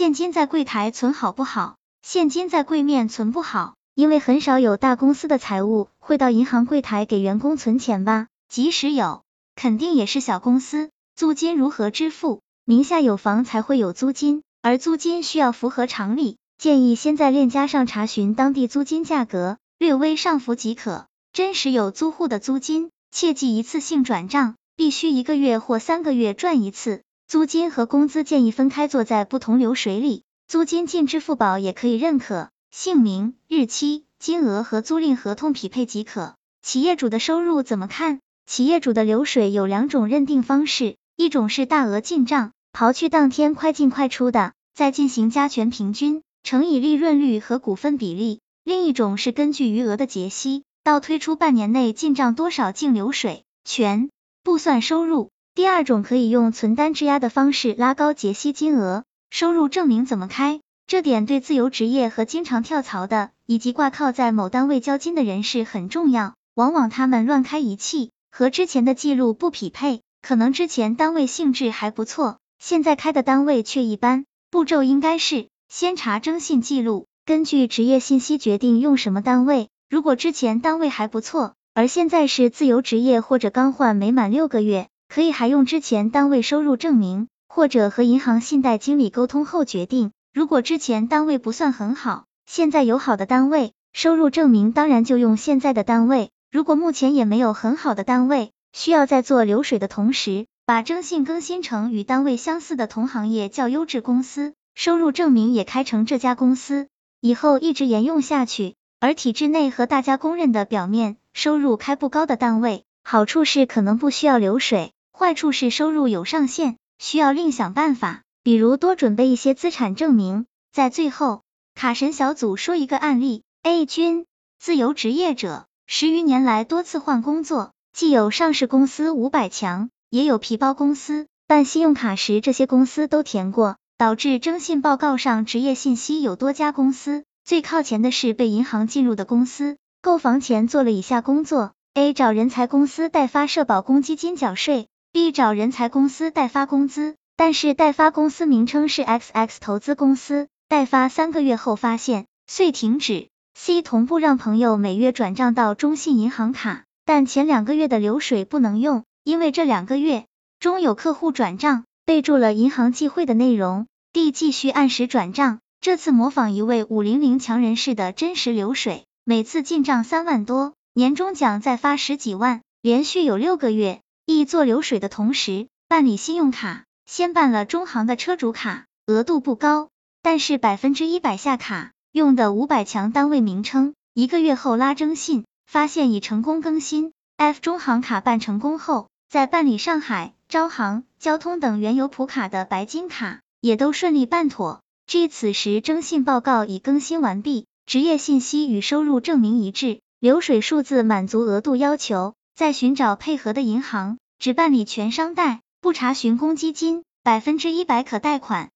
现金在柜台存好不好？现金在柜面存不好，因为很少有大公司的财务会到银行柜台给员工存钱吧？即使有，肯定也是小公司。租金如何支付？名下有房才会有租金，而租金需要符合常理，建议先在链家上查询当地租金价格，略微上浮即可。真实有租户的租金，切忌一次性转账，必须一个月或三个月转一次。租金和工资建议分开做在不同流水里。租金进支付宝也可以认可，姓名、日期、金额和租赁合同匹配即可。企业主的收入怎么看？企业主的流水有两种认定方式，一种是大额进账，刨去当天快进快出的，再进行加权平均乘以利润率和股份比例；另一种是根据余额的结息，倒推出半年内进账多少净流水，全部算收入。第二种可以用存单质押的方式拉高结息金额。收入证明怎么开？这点对自由职业和经常跳槽的，以及挂靠在某单位交金的人士很重要。往往他们乱开一气，和之前的记录不匹配，可能之前单位性质还不错，现在开的单位却一般。步骤应该是先查征信记录，根据职业信息决定用什么单位。如果之前单位还不错，而现在是自由职业或者刚换没满六个月，可以还用之前单位收入证明。或者和银行信贷经理沟通后决定，如果之前单位不算很好，现在有好的单位，收入证明当然就用现在的单位。如果目前也没有很好的单位，需要在做流水的同时，把征信更新成与单位相似的同行业较优质公司，收入证明也开成这家公司，以后一直沿用下去。而体制内和大家公认的表面收入开不高的单位，好处是可能不需要流水，坏处是收入有上限。需要另想办法，比如多准备一些资产证明。在最后，卡神小组说一个案例：A 君，自由职业者，十余年来多次换工作，既有上市公司五百强，也有皮包公司。办信用卡时，这些公司都填过，导致征信报告上职业信息有多家公司，最靠前的是被银行进入的公司。购房前做了以下工作：A 找人才公司代发社保公积金缴税。B 找人才公司代发工资，但是代发公司名称是 XX 投资公司，代发三个月后发现遂停止。C 同步让朋友每月转账到中信银行卡，但前两个月的流水不能用，因为这两个月中有客户转账，备注了银行忌讳的内容。D 继续按时转账，这次模仿一位五零零强人士的真实流水，每次进账三万多，年终奖再发十几万，连续有六个月。E 做流水的同时办理信用卡，先办了中行的车主卡，额度不高，但是百分之一百下卡，用的五百强单位名称。一个月后拉征信，发现已成功更新。F 中行卡办成功后，再办理上海、招行、交通等原有普卡的白金卡，也都顺利办妥。G 此时征信报告已更新完毕，职业信息与收入证明一致，流水数字满足额度要求。在寻找配合的银行，只办理全商贷，不查询公积金，百分之一百可贷款。